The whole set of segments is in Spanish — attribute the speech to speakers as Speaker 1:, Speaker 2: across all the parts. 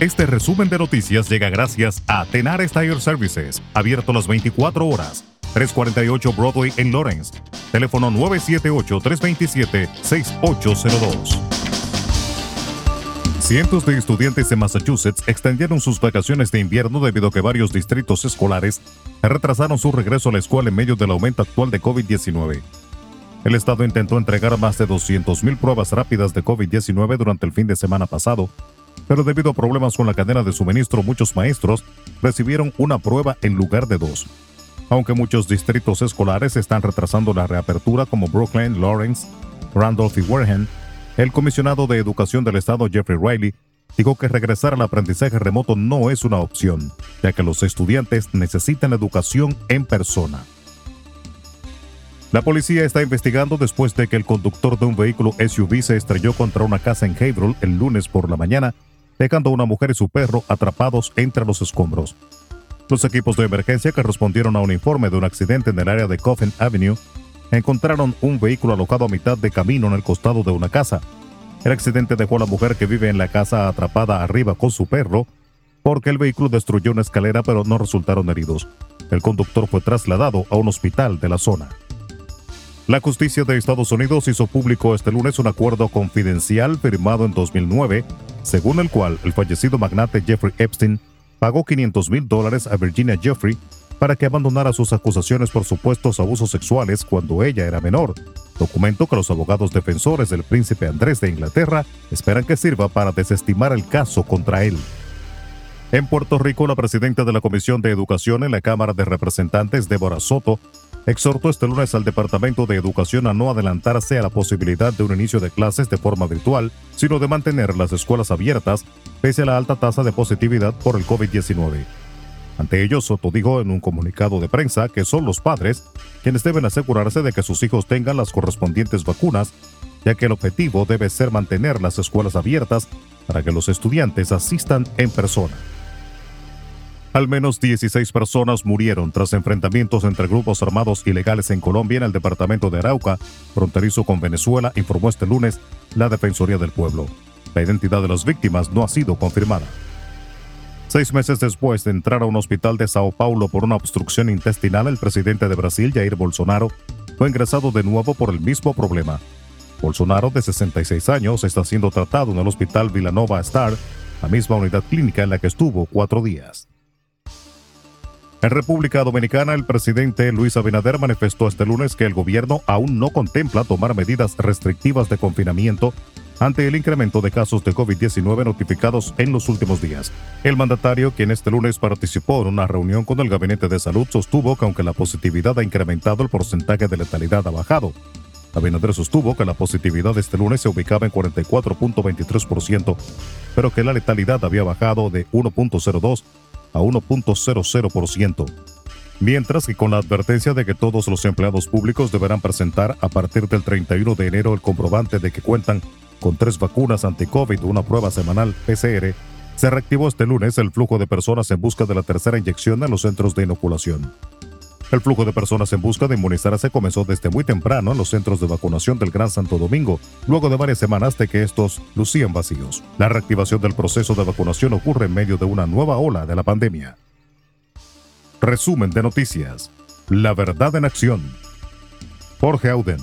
Speaker 1: Este resumen de noticias llega gracias a Tenar Tire Services, abierto las 24 horas. 348 Broadway en Lawrence. Teléfono 978-327-6802. Cientos de estudiantes de Massachusetts extendieron sus vacaciones de invierno debido a que varios distritos escolares retrasaron su regreso a la escuela en medio del aumento actual de COVID-19. El Estado intentó entregar más de 200.000 pruebas rápidas de COVID-19 durante el fin de semana pasado, pero debido a problemas con la cadena de suministro, muchos maestros recibieron una prueba en lugar de dos. Aunque muchos distritos escolares están retrasando la reapertura como Brooklyn, Lawrence, Randolph y Wareham, el comisionado de Educación del Estado Jeffrey Riley dijo que regresar al aprendizaje remoto no es una opción, ya que los estudiantes necesitan educación en persona. La policía está investigando después de que el conductor de un vehículo SUV se estrelló contra una casa en Haverhill el lunes por la mañana, dejando a una mujer y su perro atrapados entre los escombros. Los equipos de emergencia que respondieron a un informe de un accidente en el área de Coffin Avenue encontraron un vehículo alojado a mitad de camino en el costado de una casa. El accidente dejó a la mujer que vive en la casa atrapada arriba con su perro, porque el vehículo destruyó una escalera pero no resultaron heridos. El conductor fue trasladado a un hospital de la zona. La justicia de Estados Unidos hizo público este lunes un acuerdo confidencial firmado en 2009, según el cual el fallecido magnate Jeffrey Epstein pagó 500 mil dólares a Virginia Jeffrey para que abandonara sus acusaciones por supuestos abusos sexuales cuando ella era menor, documento que los abogados defensores del príncipe Andrés de Inglaterra esperan que sirva para desestimar el caso contra él. En Puerto Rico, la presidenta de la Comisión de Educación en la Cámara de Representantes, Débora Soto, exhortó este lunes al Departamento de Educación a no adelantarse a la posibilidad de un inicio de clases de forma virtual, sino de mantener las escuelas abiertas pese a la alta tasa de positividad por el COVID-19. Ante ello, Soto dijo en un comunicado de prensa que son los padres quienes deben asegurarse de que sus hijos tengan las correspondientes vacunas, ya que el objetivo debe ser mantener las escuelas abiertas para que los estudiantes asistan en persona. Al menos 16 personas murieron tras enfrentamientos entre grupos armados ilegales en Colombia en el departamento de Arauca, fronterizo con Venezuela, informó este lunes la Defensoría del Pueblo. La identidad de las víctimas no ha sido confirmada. Seis meses después de entrar a un hospital de Sao Paulo por una obstrucción intestinal, el presidente de Brasil, Jair Bolsonaro, fue ingresado de nuevo por el mismo problema. Bolsonaro, de 66 años, está siendo tratado en el hospital Villanova Star, la misma unidad clínica en la que estuvo cuatro días. En República Dominicana, el presidente Luis Abinader manifestó este lunes que el gobierno aún no contempla tomar medidas restrictivas de confinamiento ante el incremento de casos de COVID-19 notificados en los últimos días. El mandatario, quien este lunes participó en una reunión con el Gabinete de Salud, sostuvo que aunque la positividad ha incrementado, el porcentaje de letalidad ha bajado. Abinader sostuvo que la positividad este lunes se ubicaba en 44.23%, pero que la letalidad había bajado de 1.02 a 1.00%, mientras que con la advertencia de que todos los empleados públicos deberán presentar a partir del 31 de enero el comprobante de que cuentan con tres vacunas anti-COVID una prueba semanal PCR, se reactivó este lunes el flujo de personas en busca de la tercera inyección en los centros de inoculación. El flujo de personas en busca de inmunizarse comenzó desde muy temprano en los centros de vacunación del Gran Santo Domingo, luego de varias semanas de que estos lucían vacíos. La reactivación del proceso de vacunación ocurre en medio de una nueva ola de la pandemia. Resumen de noticias. La verdad en acción. Jorge Auden.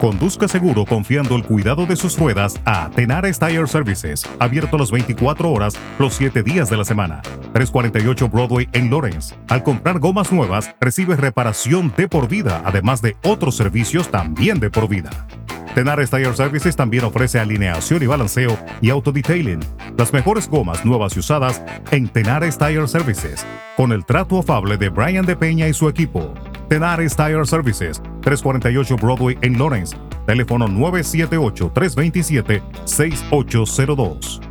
Speaker 1: Conduzca seguro confiando el cuidado de sus ruedas a Tenares Tire Services, abierto las 24 horas, los 7 días de la semana. 348 Broadway en Lawrence. Al comprar gomas nuevas, recibe reparación de por vida, además de otros servicios también de por vida. Tenares Tire Services también ofrece alineación y balanceo y autodetailing. Las mejores gomas nuevas y usadas en Tenares Tire Services, con el trato afable de Brian de Peña y su equipo. Tenares Tire Services, 348 Broadway en Lawrence. Teléfono 978-327-6802.